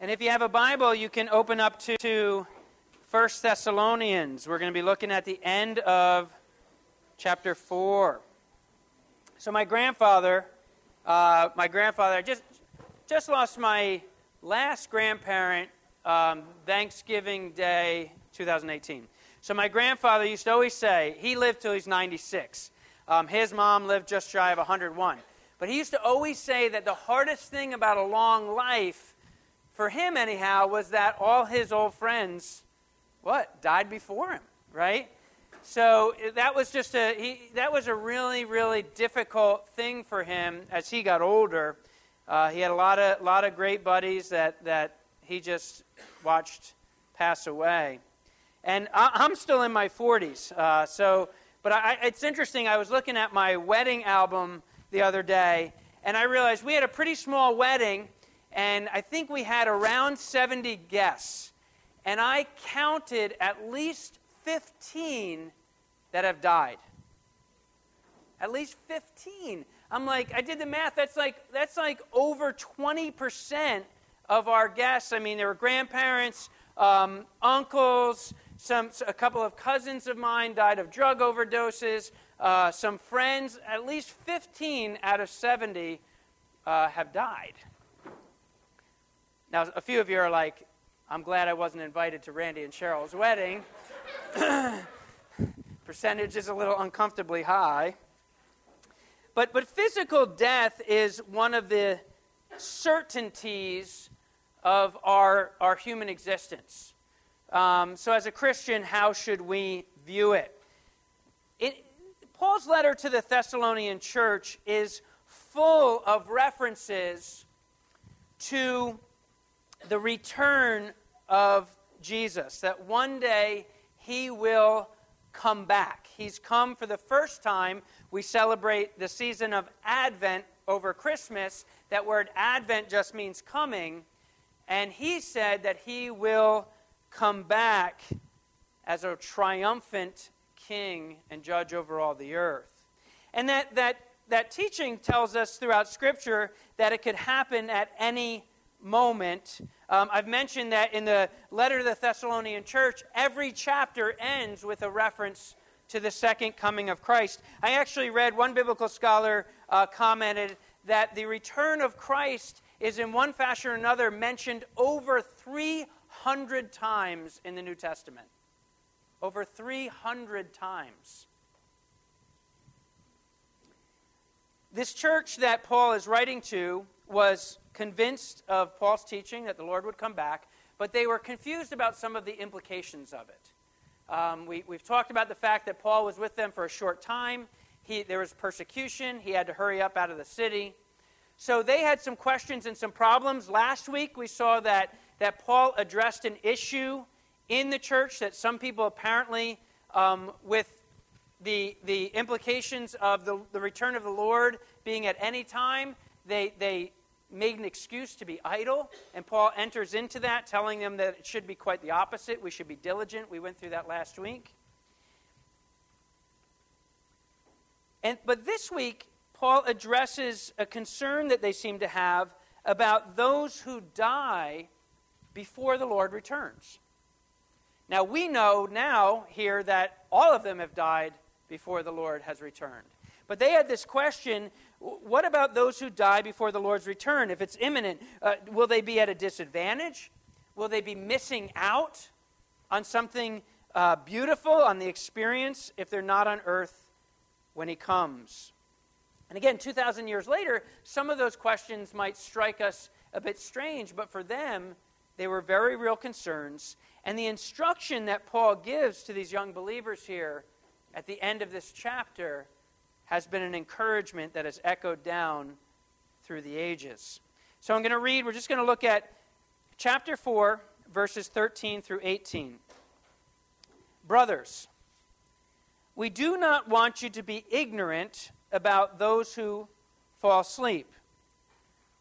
And if you have a Bible, you can open up to, to 1 Thessalonians. We're going to be looking at the end of chapter 4. So, my grandfather, uh, my grandfather, I just, just lost my last grandparent um, Thanksgiving Day 2018. So, my grandfather used to always say, he lived till he's 96. Um, his mom lived just shy of 101. But he used to always say that the hardest thing about a long life for him, anyhow, was that all his old friends, what, died before him, right? So that was just a he, that was a really really difficult thing for him as he got older. Uh, he had a lot of lot of great buddies that that he just watched pass away, and I, am still in my 40s. Uh, so, but I, it's interesting. I was looking at my wedding album the other day, and I realized we had a pretty small wedding, and I think we had around 70 guests. And I counted at least 15 that have died. At least 15. I'm like, I did the math. That's like that's like over 20% of our guests. I mean, there were grandparents, um, uncles, some a couple of cousins of mine died of drug overdoses. Uh, some friends, at least 15 out of 70 uh, have died. Now, a few of you are like, I'm glad I wasn't invited to Randy and Cheryl's wedding. Percentage is a little uncomfortably high. But, but physical death is one of the certainties of our, our human existence. Um, so, as a Christian, how should we view it? it? Paul's letter to the Thessalonian church is full of references to the return of Jesus, that one day he will come back. He's come for the first time. We celebrate the season of Advent over Christmas. That word Advent just means coming. And he said that he will come back as a triumphant king and judge over all the earth. And that, that, that teaching tells us throughout Scripture that it could happen at any moment. Um, I've mentioned that in the letter to the Thessalonian church, every chapter ends with a reference to the second coming of Christ. I actually read one biblical scholar uh, commented that the return of Christ is in one fashion or another mentioned over 300 times in the New Testament. Over 300 times. This church that Paul is writing to was convinced of Paul's teaching that the Lord would come back, but they were confused about some of the implications of it. Um, we, have talked about the fact that Paul was with them for a short time. He, there was persecution. He had to hurry up out of the city. So they had some questions and some problems. Last week we saw that, that Paul addressed an issue in the church that some people apparently, um, with the, the implications of the, the return of the Lord being at any time, they, they made an excuse to be idle, and Paul enters into that, telling them that it should be quite the opposite. We should be diligent. We went through that last week. And, but this week, Paul addresses a concern that they seem to have about those who die before the Lord returns. Now, we know now here that all of them have died before the Lord has returned. But they had this question what about those who die before the Lord's return? If it's imminent, uh, will they be at a disadvantage? Will they be missing out on something uh, beautiful, on the experience, if they're not on earth when He comes? And again, 2,000 years later, some of those questions might strike us a bit strange, but for them, they were very real concerns. And the instruction that Paul gives to these young believers here at the end of this chapter has been an encouragement that has echoed down through the ages. So I'm going to read, we're just going to look at chapter 4, verses 13 through 18. Brothers, we do not want you to be ignorant about those who fall asleep,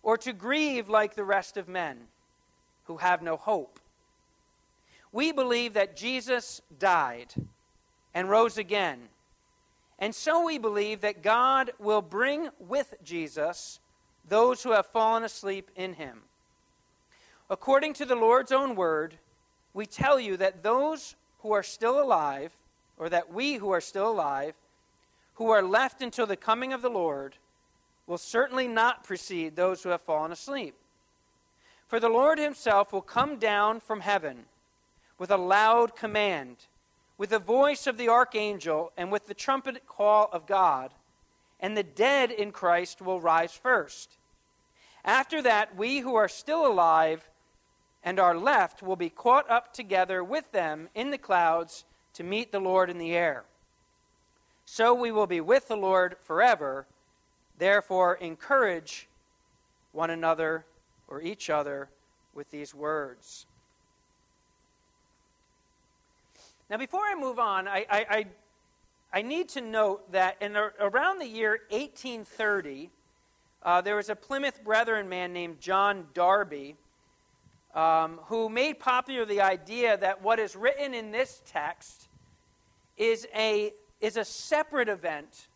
or to grieve like the rest of men who have no hope. We believe that Jesus died and rose again and so we believe that God will bring with Jesus those who have fallen asleep in him. according to the Lord's own word, we tell you that those who are still alive, or that we who are still alive, who are left until the coming of the Lord, will certainly not precede those who have fallen asleep. For the Lord himself will come down from heaven with a loud command, with the voice of the archangel, and with the trumpet call of God, and the dead in Christ will rise first. After that, we who are still alive and are left will be caught up together with them in the clouds to meet the Lord in the air. So we will be with the Lord forever. Therefore, encourage one another or each other with these words. Now, before I move on, I, I, I, I need to note that in around the year 1830, uh, there was a Plymouth Brethren man named John Darby um, who made popular the idea that what is written in this text is a, is a separate event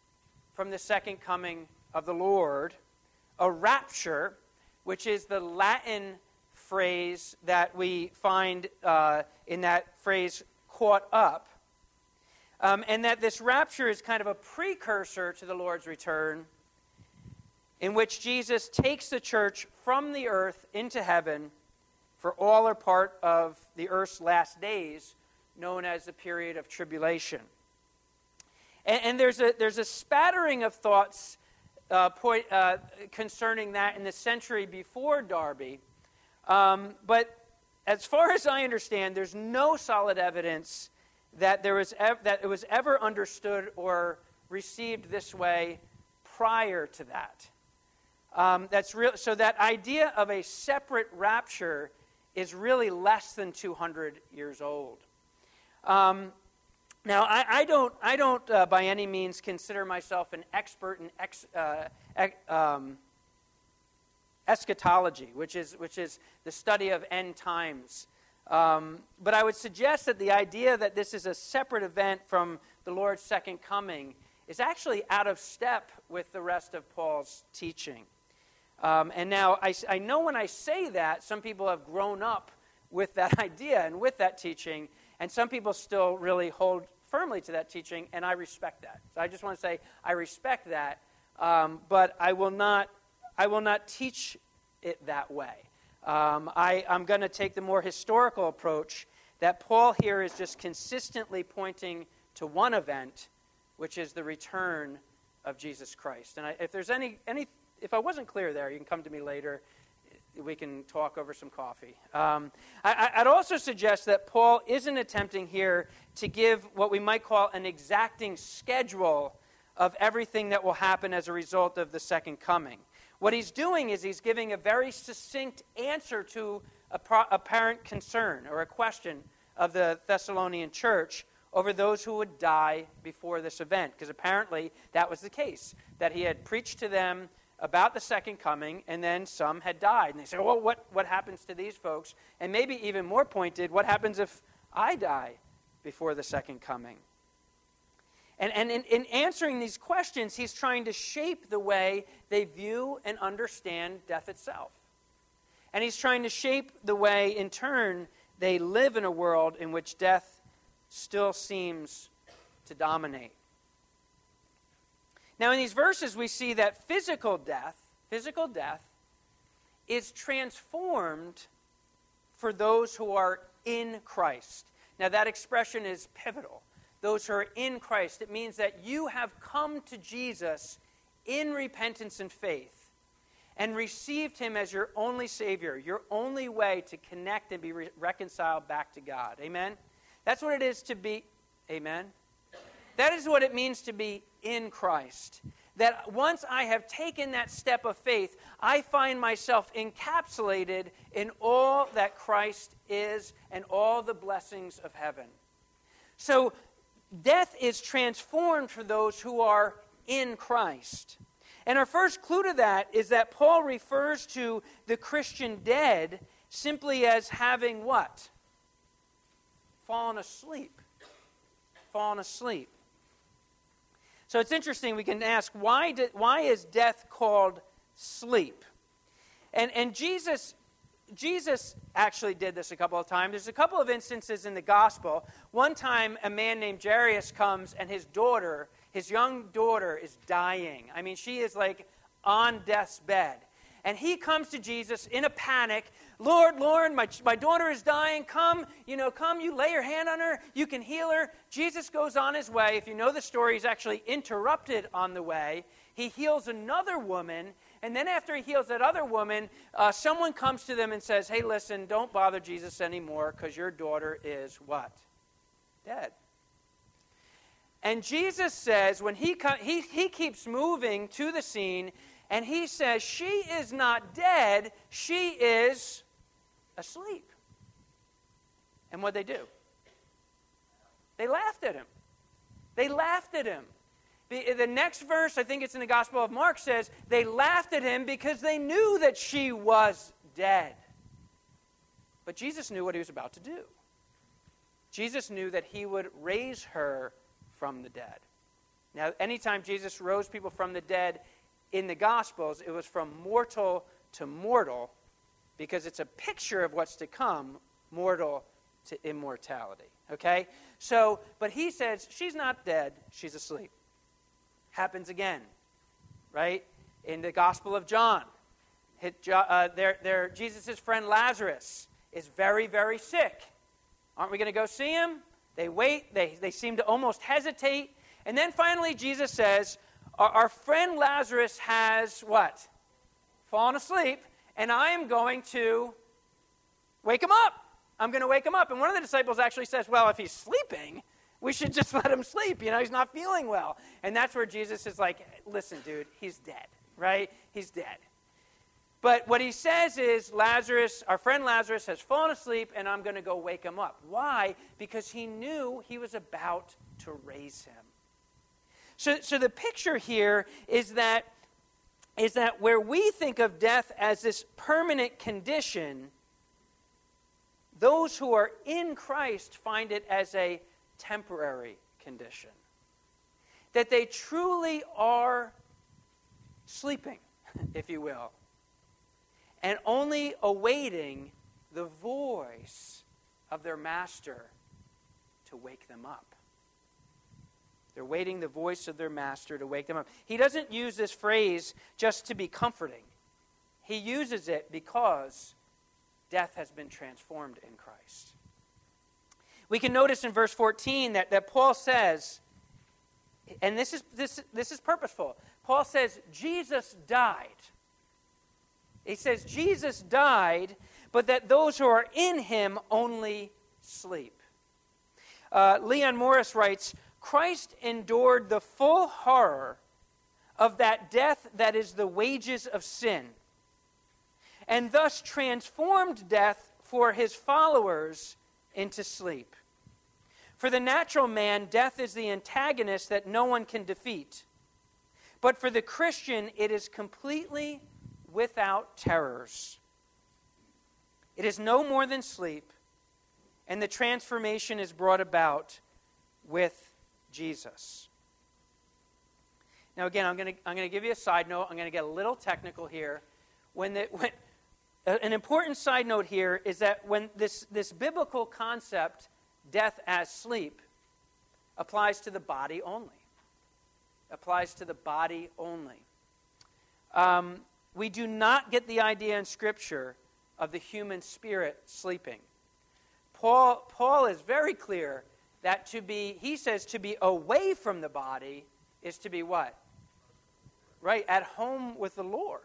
from the second coming of the Lord, a rapture, which is the Latin phrase that we find uh, in that phrase caught up. Um, and that this rapture is kind of a precursor to the Lord's return, in which Jesus takes the church from the earth into heaven for all or part of the earth's last days, known as the period of tribulation. And, and there's, a, there's a spattering of thoughts uh, point, uh, concerning that in the century before Darby. Um, but as far as I understand, there's no solid evidence that, there was ev- that it was ever understood or received this way prior to that. Um, that's real, so that idea of a separate rapture is really less than 200 years old. Um, now, I, I, don't, I don't uh, by any means consider myself an expert in ex, uh, um, eschatology, which is, which is the study of end times. Um, but I would suggest that the idea that this is a separate event from the Lord's second coming is actually out of step with the rest of Paul's teaching. Um, and now, I, I know when I say that, some people have grown up with that idea and with that teaching, and some people still really hold firmly to that teaching, and I respect that. So I just want to say I respect that, um, but I will not, I will not teach it that way. Um, I, I'm going to take the more historical approach that Paul here is just consistently pointing to one event, which is the return of Jesus Christ. And I, if there's any, any, if I wasn't clear there, you can come to me later we can talk over some coffee. Um, I, would also suggest that Paul isn't attempting here to give what we might call an exacting schedule of everything that will happen as a result of the second coming. What he's doing is he's giving a very succinct answer to a pro- apparent concern or a question of the Thessalonian church over those who would die before this event, because apparently that was the case, that he had preached to them about the second coming, and then some had died. And they say, well, what, what happens to these folks? And maybe even more pointed, what happens if I die before the second coming? And, and in, in answering these questions, he's trying to shape the way they view and understand death itself. And he's trying to shape the way, in turn, they live in a world in which death still seems to dominate. Now, in these verses, we see that physical death, physical death, is transformed for those who are in Christ. Now, that expression is pivotal. Those who are in Christ. It means that you have come to Jesus in repentance and faith and received him as your only Savior, your only way to connect and be re- reconciled back to God. Amen? That's what it is to be. Amen? That is what it means to be in Christ. That once I have taken that step of faith, I find myself encapsulated in all that Christ is and all the blessings of heaven. So, death is transformed for those who are in Christ. And our first clue to that is that Paul refers to the Christian dead simply as having what? Fallen asleep. Fallen asleep. So it's interesting, we can ask, why, did, why is death called sleep? And, and Jesus Jesus actually did this a couple of times. There's a couple of instances in the gospel. One time, a man named Jairus comes, and his daughter, his young daughter, is dying. I mean, she is like on death's bed. And he comes to Jesus in a panic. Lord, Lord, my, my daughter is dying. Come, you know, come, you lay your hand on her. You can heal her. Jesus goes on his way. If you know the story, he's actually interrupted on the way. He heals another woman. And then after he heals that other woman, uh, someone comes to them and says, Hey, listen, don't bother Jesus anymore because your daughter is what? Dead. And Jesus says, when he, he, he keeps moving to the scene, and he says, She is not dead, she is asleep. And what they do? They laughed at him. They laughed at him. The, the next verse, I think it's in the Gospel of Mark, says, They laughed at him because they knew that she was dead. But Jesus knew what he was about to do. Jesus knew that he would raise her from the dead. Now, anytime Jesus rose people from the dead, in the Gospels, it was from mortal to mortal because it's a picture of what's to come, mortal to immortality. Okay? So, but he says, she's not dead, she's asleep. Happens again, right? In the Gospel of John. Uh, their, their, Jesus' friend Lazarus is very, very sick. Aren't we going to go see him? They wait, they, they seem to almost hesitate. And then finally, Jesus says, our, our friend Lazarus has what? Fallen asleep, and I am going to wake him up. I'm going to wake him up. And one of the disciples actually says, Well, if he's sleeping, we should just let him sleep. You know, he's not feeling well. And that's where Jesus is like, Listen, dude, he's dead, right? He's dead. But what he says is, Lazarus, our friend Lazarus, has fallen asleep, and I'm going to go wake him up. Why? Because he knew he was about to raise him. So, so the picture here is that, is that where we think of death as this permanent condition, those who are in Christ find it as a temporary condition. That they truly are sleeping, if you will, and only awaiting the voice of their master to wake them up. They're waiting the voice of their master to wake them up. He doesn't use this phrase just to be comforting, he uses it because death has been transformed in Christ. We can notice in verse 14 that, that Paul says, and this is, this, this is purposeful. Paul says, Jesus died. He says, Jesus died, but that those who are in him only sleep. Uh, Leon Morris writes, Christ endured the full horror of that death that is the wages of sin, and thus transformed death for his followers into sleep. For the natural man, death is the antagonist that no one can defeat. But for the Christian, it is completely without terrors. It is no more than sleep, and the transformation is brought about with Jesus. Now, again, I'm going to I'm to give you a side note. I'm going to get a little technical here. When, the, when an important side note here is that when this, this biblical concept, death as sleep, applies to the body only. Applies to the body only. Um, we do not get the idea in Scripture of the human spirit sleeping. Paul, Paul is very clear that to be, he says, to be away from the body is to be what? Right, at home with the Lord.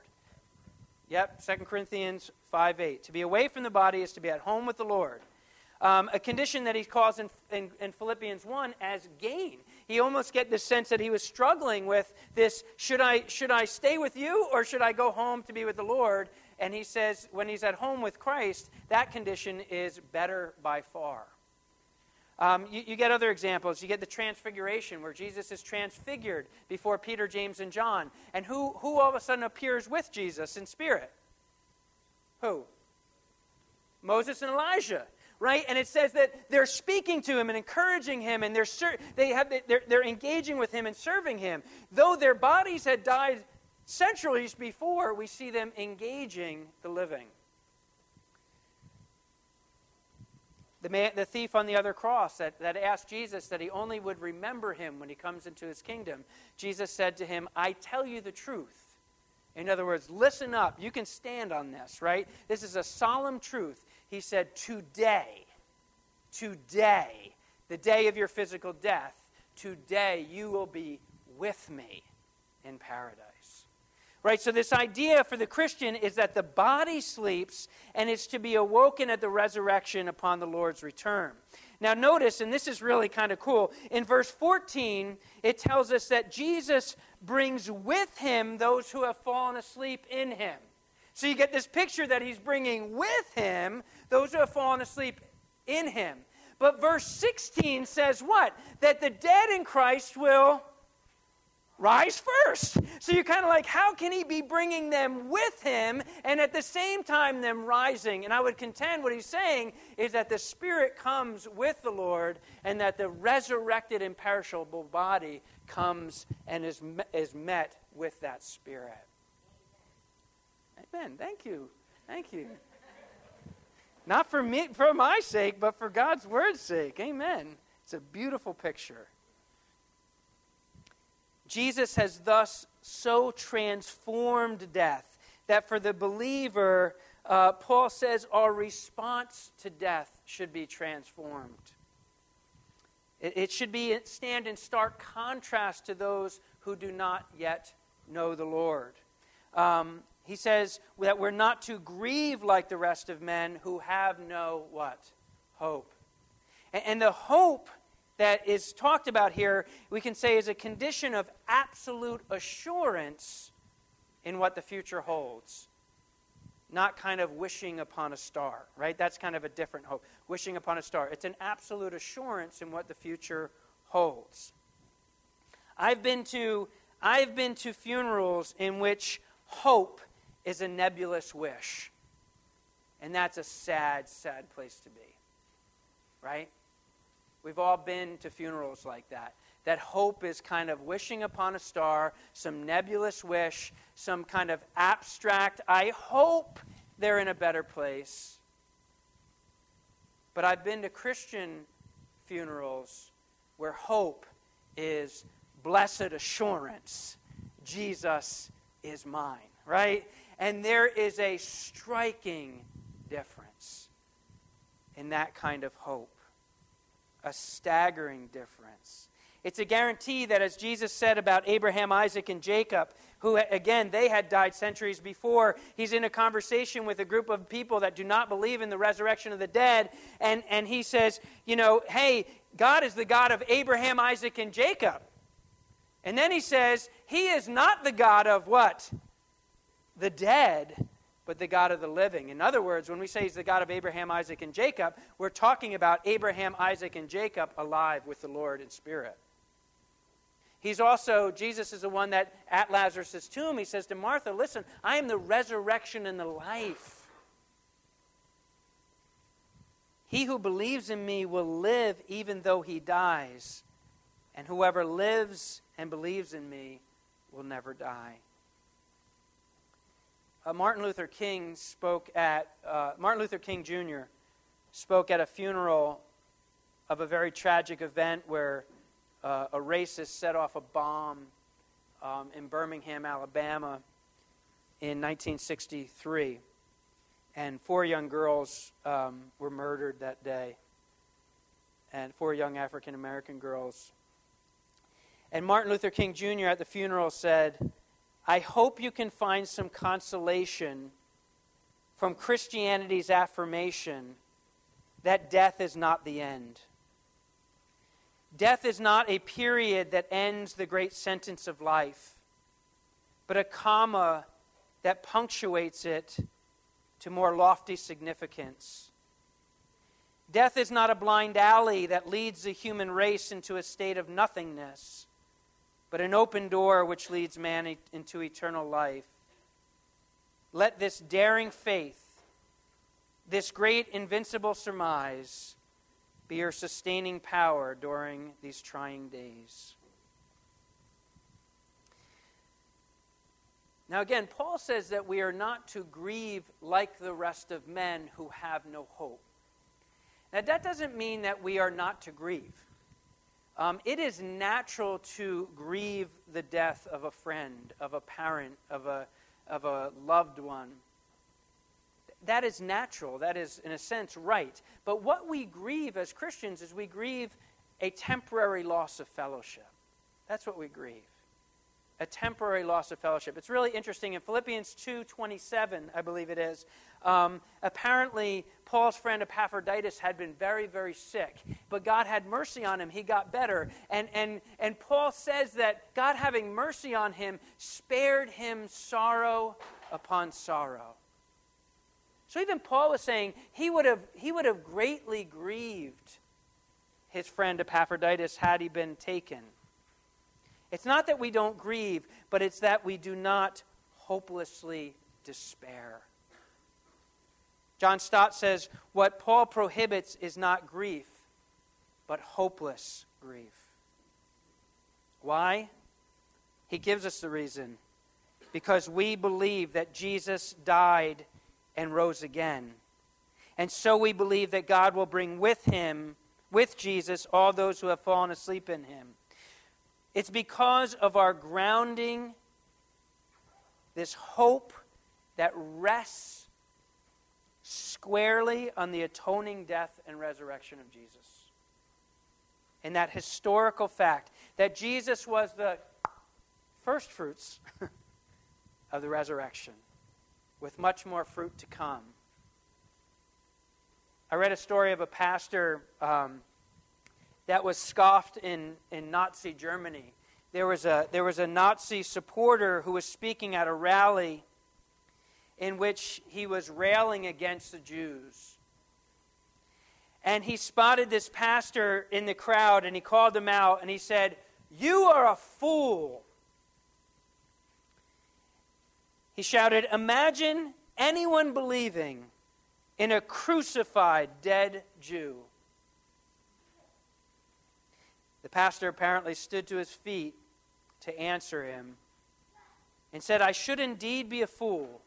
Yep, 2 Corinthians 5 8. To be away from the body is to be at home with the Lord. Um, a condition that he calls in, in, in, Philippians 1 as gain. He almost get the sense that he was struggling with this should I, should I stay with you or should I go home to be with the Lord? And he says, when he's at home with Christ, that condition is better by far. Um, you, you, get other examples. You get the transfiguration, where Jesus is transfigured before Peter, James, and John. And who, who all of a sudden appears with Jesus in spirit? Who? Moses and Elijah, right? And it says that they're speaking to him and encouraging him, and they're, ser- they have, they're, they're engaging with him and serving him. Though their bodies had died centuries before, we see them engaging the living. The, man, the thief on the other cross that, that asked Jesus that he only would remember him when he comes into his kingdom, Jesus said to him, I tell you the truth. In other words, listen up. You can stand on this, right? This is a solemn truth. He said, Today, today, the day of your physical death, today you will be with me in paradise. Right? So, this idea for the Christian is that the body sleeps and is to be awoken at the resurrection upon the Lord's return. Now, notice, and this is really kind of cool, in verse 14, it tells us that Jesus brings with him those who have fallen asleep in him. So, you get this picture that he's bringing with him those who have fallen asleep in him. But verse 16 says what? That the dead in Christ will rise first. So you're kind of like, how can he be bringing them with him and at the same time them rising? And I would contend what he's saying is that the Spirit comes with the Lord and that the resurrected imperishable body comes and is, is met with that Spirit. Amen. Thank you. Thank you. Not for me, for my sake, but for God's word's sake. Amen. It's a beautiful picture. Jesus has thus so transformed death that for the believer, uh, Paul says our response to death should be transformed. It, it should be stand in stark contrast to those who do not yet know the Lord. Um, he says that we're not to grieve like the rest of men who have no what? Hope. And, and the hope that is talked about here, we can say is a condition of absolute assurance in what the future holds. Not kind of wishing upon a star, right? That's kind of a different hope. Wishing upon a star. It's an absolute assurance in what the future holds. I've been to I've been to funerals in which hope is a nebulous wish. And that's a sad, sad place to be. Right? We've all been to funerals like that. That hope is kind of wishing upon a star, some nebulous wish, some kind of abstract, I hope they're in a better place. But I've been to Christian funerals where hope is blessed assurance Jesus is mine, right? And there is a striking difference in that kind of hope a staggering difference. It's a guarantee that, as Jesus said about Abraham, Isaac, and Jacob, who, again, they had died centuries before, he's in a conversation with a group of people that do not believe in the resurrection of the dead. And, and he says, You know, hey, God is the God of Abraham, Isaac, and Jacob. And then he says, He is not the God of what? The dead, but the God of the living. In other words, when we say he's the God of Abraham, Isaac, and Jacob, we're talking about Abraham, Isaac, and Jacob alive with the Lord in spirit. He's also, Jesus is the one that at Lazarus' tomb, he says to Martha, Listen, I am the resurrection and the life. He who believes in me will live even though he dies, and whoever lives and believes in me will never die. Uh, Martin Luther King spoke at, uh, Martin Luther King Jr. spoke at a funeral of a very tragic event where uh, a racist set off a bomb um, in Birmingham, Alabama in 1963. And four young girls um, were murdered that day, and four young African American girls. And Martin Luther King Jr. at the funeral said, I hope you can find some consolation from Christianity's affirmation that death is not the end. Death is not a period that ends the great sentence of life, but a comma that punctuates it to more lofty significance. Death is not a blind alley that leads the human race into a state of nothingness but an open door which leads man into eternal life. Let this daring faith, this great invincible surmise, be your sustaining power during these trying days. Now, again, Paul says that we are not to grieve like the rest of men who have no hope. Now, that doesn't mean that we are not to grieve. Um, it is natural to grieve the death of a friend, of a parent, of a, of a loved one. That is natural. That is, in a sense, right. But what we grieve as Christians is we grieve a temporary loss of fellowship. That's what we grieve a temporary loss of fellowship. It's really interesting. In Philippians 2.27, I believe it is, um, apparently Paul's friend Epaphroditus had been very, very sick, but God had mercy on him. He got better. And, and, and Paul says that God, having mercy on him, spared him sorrow upon sorrow. So even Paul was saying he would have, he would have greatly grieved his friend Epaphroditus had he been taken. It's not that we don't grieve, but it's that we do not hopelessly despair. John Stott says, What Paul prohibits is not grief, but hopeless grief. Why? He gives us the reason. Because we believe that Jesus died and rose again. And so we believe that God will bring with him, with Jesus, all those who have fallen asleep in him. It's because of our grounding, this hope that rests squarely on the atoning death and resurrection of Jesus. And that historical fact that Jesus was the first fruits of the resurrection, with much more fruit to come. I read a story of a pastor um, that was scoffed in, in Nazi Germany. There was, a, there was a Nazi supporter who was speaking at a rally in which he was railing against the Jews. And he spotted this pastor in the crowd and he called him out and he said, You are a fool. He shouted, Imagine anyone believing in a crucified dead Jew. The pastor apparently stood to his feet to answer him and said, I should indeed be a fool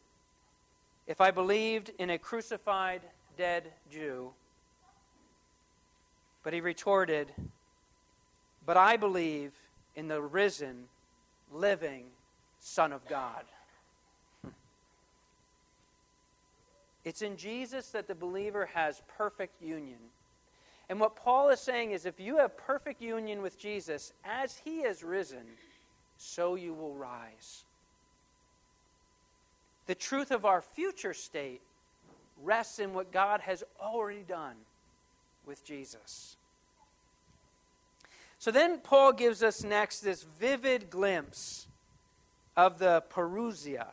if I believed in a crucified dead Jew. But he retorted, But I believe in the risen, living Son of God. It's in Jesus that the believer has perfect union and what Paul is saying is if you have perfect union with Jesus, as he has risen, so you will rise. The truth of our future state rests in what God has already done with Jesus. So then Paul gives us next this vivid glimpse of the parousia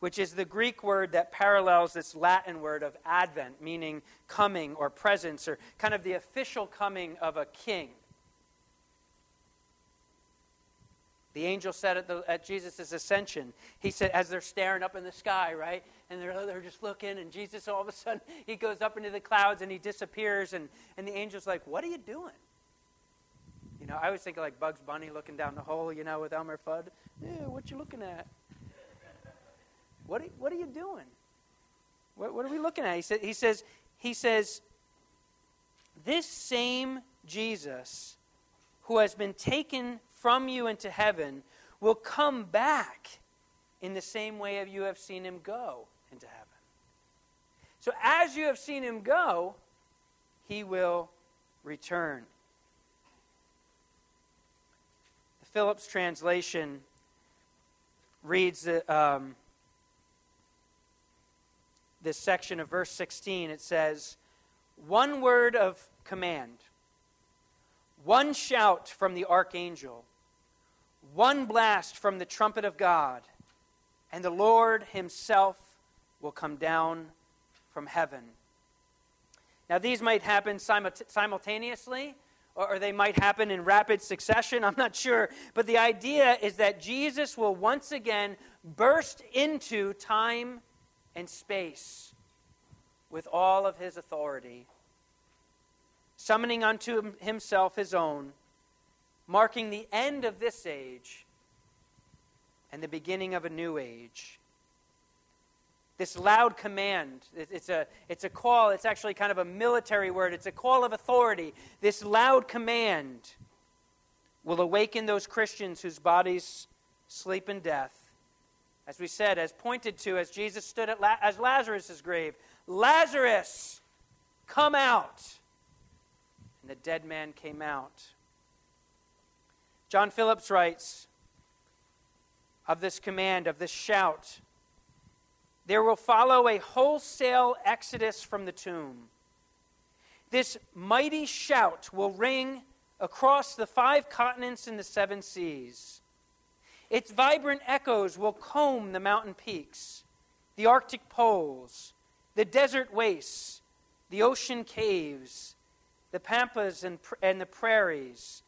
which is the Greek word that parallels this Latin word of advent, meaning coming or presence, or kind of the official coming of a king. The angel said at, at Jesus' ascension, he said, as they're staring up in the sky, right? And they're, they're just looking, and Jesus all of a sudden, he goes up into the clouds and he disappears, and, and the angel's like, What are you doing? You know, I always think of like Bugs Bunny looking down the hole, you know, with Elmer Fudd. Yeah, what you looking at? What are, what are you doing? What, what are we looking at? He, sa- he says, he says, this same Jesus who has been taken from you into heaven will come back in the same way as you have seen him go into heaven. So as you have seen him go, he will return. The Phillips translation reads that. Um, this section of verse 16, it says, One word of command, one shout from the archangel, one blast from the trumpet of God, and the Lord himself will come down from heaven. Now, these might happen simultaneously, or they might happen in rapid succession. I'm not sure. But the idea is that Jesus will once again burst into time and space with all of his authority, summoning unto himself his own, marking the end of this age and the beginning of a new age. this loud command. It's a, it's a call, it's actually kind of a military word, it's a call of authority. This loud command will awaken those Christians whose bodies sleep in death. As we said, as pointed to as Jesus stood at La- as Lazarus' grave Lazarus, come out. And the dead man came out. John Phillips writes of this command, of this shout there will follow a wholesale exodus from the tomb. This mighty shout will ring across the five continents and the seven seas. Its vibrant echoes will comb the mountain peaks, the Arctic poles, the desert wastes, the ocean caves, the pampas and, and the prairies,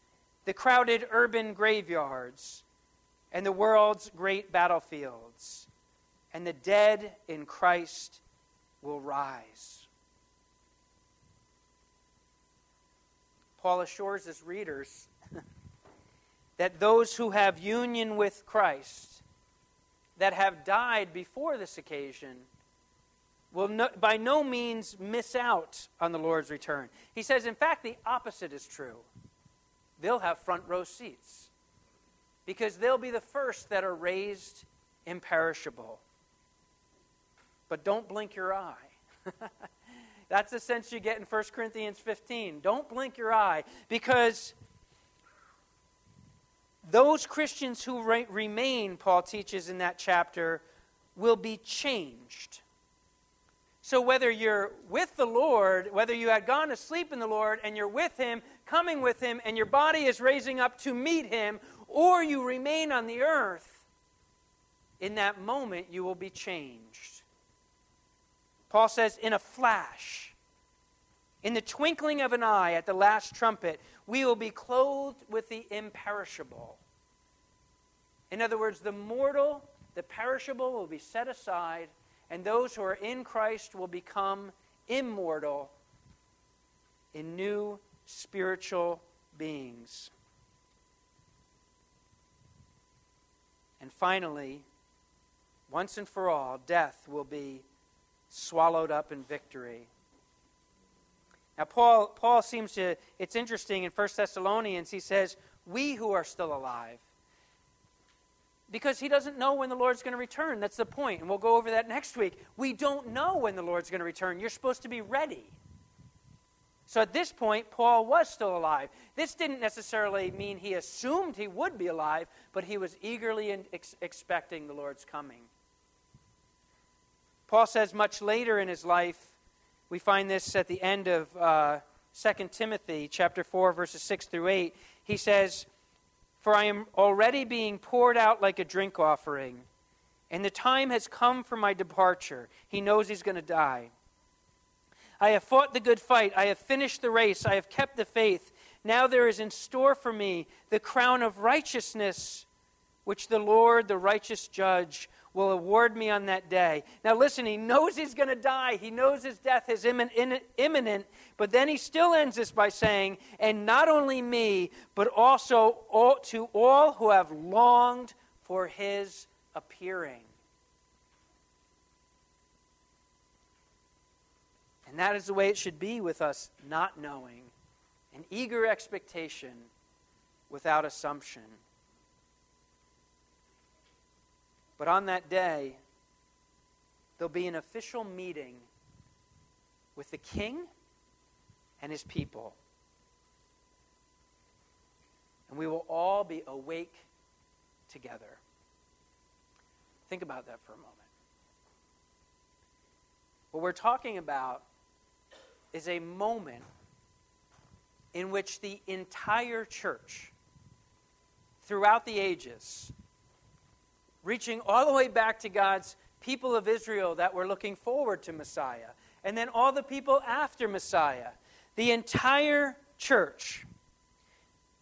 the crowded urban graveyards, and the world's great battlefields and the dead in Christ will rise. Paul assures his readers that those who have union with Christ, that have died before this occasion, will no, by no means miss out on the Lord's return. He says, in fact, the opposite is true. They'll have front row seats because they'll be the first that are raised imperishable but don't blink your eye. That's the sense you get in 1 Corinthians 15. Don't blink your eye because those Christians who re- remain, Paul teaches in that chapter, will be changed. So, whether you're with the Lord, whether you had gone to sleep in the Lord and you're with Him, coming with Him, and your body is raising up to meet Him, or you remain on the earth, in that moment you will be changed. Paul says, in a flash, in the twinkling of an eye at the last trumpet, we will be clothed with the imperishable. In other words, the mortal, the perishable will be set aside, and those who are in Christ will become immortal in new spiritual beings. And finally, once and for all, death will be swallowed up in victory. Now, Paul, Paul seems to, it's interesting in 1 Thessalonians, he says, We who are still alive. Because he doesn't know when the Lord's going to return. That's the point. And we'll go over that next week. We don't know when the Lord's going to return. You're supposed to be ready. So at this point, Paul was still alive. This didn't necessarily mean he assumed he would be alive, but he was eagerly ex- expecting the Lord's coming. Paul says much later in his life, we find this at the end of uh, 2 Timothy chapter 4, verses 6 through 8. He says, For I am already being poured out like a drink offering, and the time has come for my departure. He knows he's going to die. I have fought the good fight. I have finished the race. I have kept the faith. Now there is in store for me the crown of righteousness, which the Lord, the righteous judge, will award me on that day. Now, listen, he knows he's going to die. He knows his death is imminent, but then he still ends this by saying, And not only me, but also all, to all who have longed for his appearing. And that is the way it should be with us not knowing, an eager expectation without assumption. But on that day, there'll be an official meeting with the king and his people. And we will all be awake together. Think about that for a moment. What we're talking about is a moment in which the entire church, throughout the ages, reaching all the way back to God's people of Israel that were looking forward to Messiah, and then all the people after Messiah. The entire church.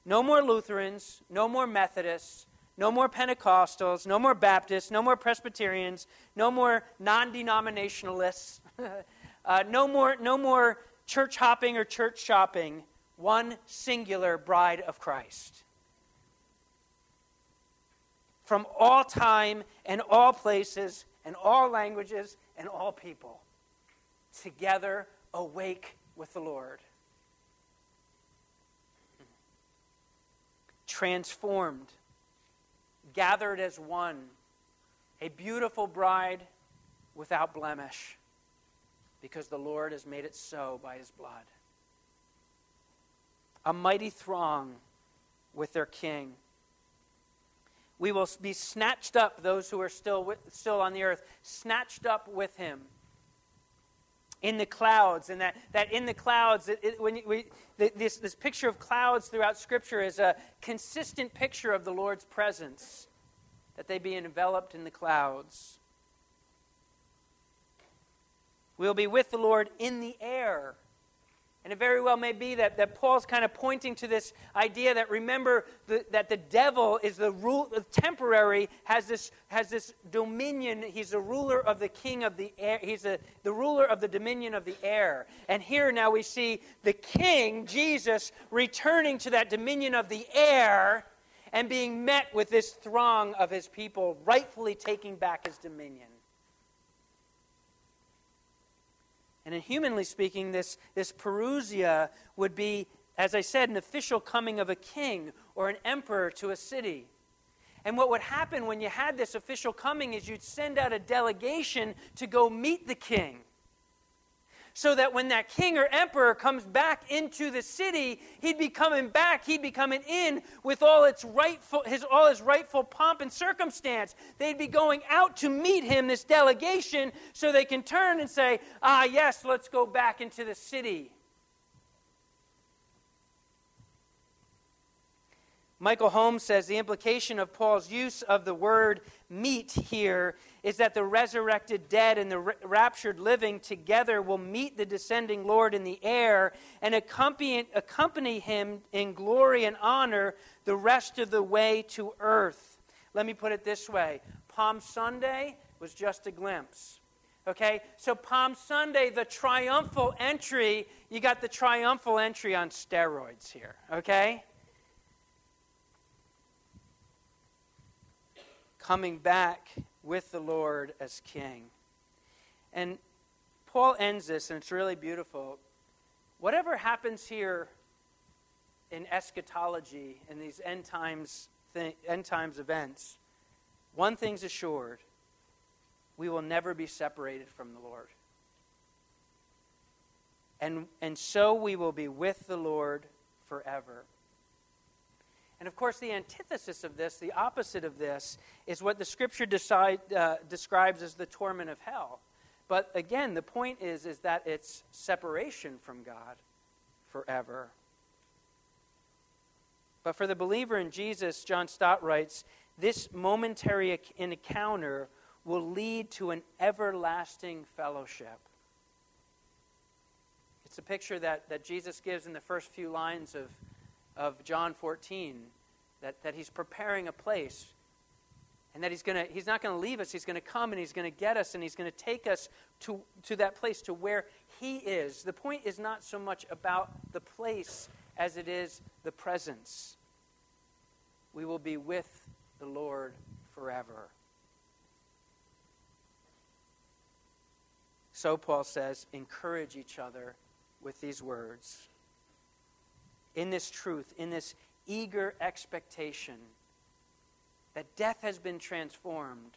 No more Lutherans, no more Methodists, no more Pentecostals, no more Baptists, no more Presbyterians, no more non denominationalists, uh, no, more, no more church hopping or church shopping. One singular bride of Christ from all time and all places and all languages and all people together awake with the Lord. Transformed, gathered as one, a beautiful bride without blemish, because the Lord has made it so by his blood. A mighty throng with their king. We will be snatched up, those who are still, with, still on the earth, snatched up with him in the clouds. And that, that in the clouds, it, it, when we, this, this picture of clouds throughout Scripture is a consistent picture of the Lord's presence, that they be enveloped in the clouds. We'll be with the Lord in the air. And it very well may be that, that Paul's kind of pointing to this idea that remember the, that the devil is the rule, temporary, has this, has this dominion. He's the ruler of the king of the air. He's a, the ruler of the dominion of the air. And here now we see the king, Jesus, returning to that dominion of the air and being met with this throng of his people, rightfully taking back his dominion. And in humanly speaking, this, this Parousia would be, as I said, an official coming of a king or an emperor to a city. And what would happen when you had this official coming is you'd send out a delegation to go meet the king so that when that king or emperor comes back into the city, he'd be coming back, he'd be coming in with all its rightful his all his rightful pomp and circumstance. They'd be going out to meet him, this delegation, so they can turn and say, "Ah, yes, let's go back into the city." Michael Holmes says the implication of Paul's use of the word meet here is that the resurrected dead and the raptured living together will meet the descending Lord in the air and accompany, accompany him in glory and honor the rest of the way to earth. Let me put it this way Palm Sunday was just a glimpse. Okay, so Palm Sunday, the triumphal entry, you got the triumphal entry on steroids here, okay? coming back with the Lord as king. And Paul ends this, and it's really beautiful. Whatever happens here in eschatology, in these end times, end times events, one thing's assured we will never be separated from the Lord. And, and so we will be with the Lord forever. And of course, the antithesis of this, the opposite of this, is what the scripture decide, uh, describes as the torment of hell. But again, the point is, is that it's separation from God forever. But for the believer in Jesus, John Stott writes, this momentary encounter will lead to an everlasting fellowship. It's a picture that, that Jesus gives in the first few lines of of John 14 that, that he's preparing a place and that he's, gonna, he's not going to leave us. He's going to come and he's going to get us and he's going to take us to, to that place to where he is. The point is not so much about the place as it is the presence. We will be with the Lord forever. So, Paul says, encourage each other with these words in this truth, in this eager expectation that death has been transformed.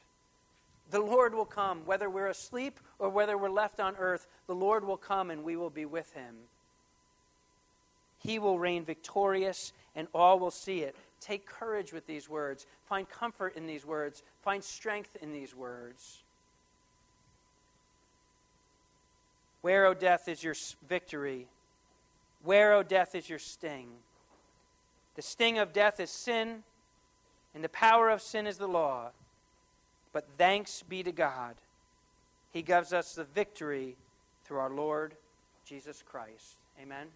The Lord will come, whether we're asleep or whether we're left on earth, the Lord will come and we will be with him. He will reign victorious and all will see it. Take courage with these words. Find comfort in these words. Find strength in these words. Where, O death, is your victory? Where, O death, is your sting? The sting of death is sin, and the power of sin is the law. But thanks be to God. He gives us the victory through our Lord Jesus Christ. Amen.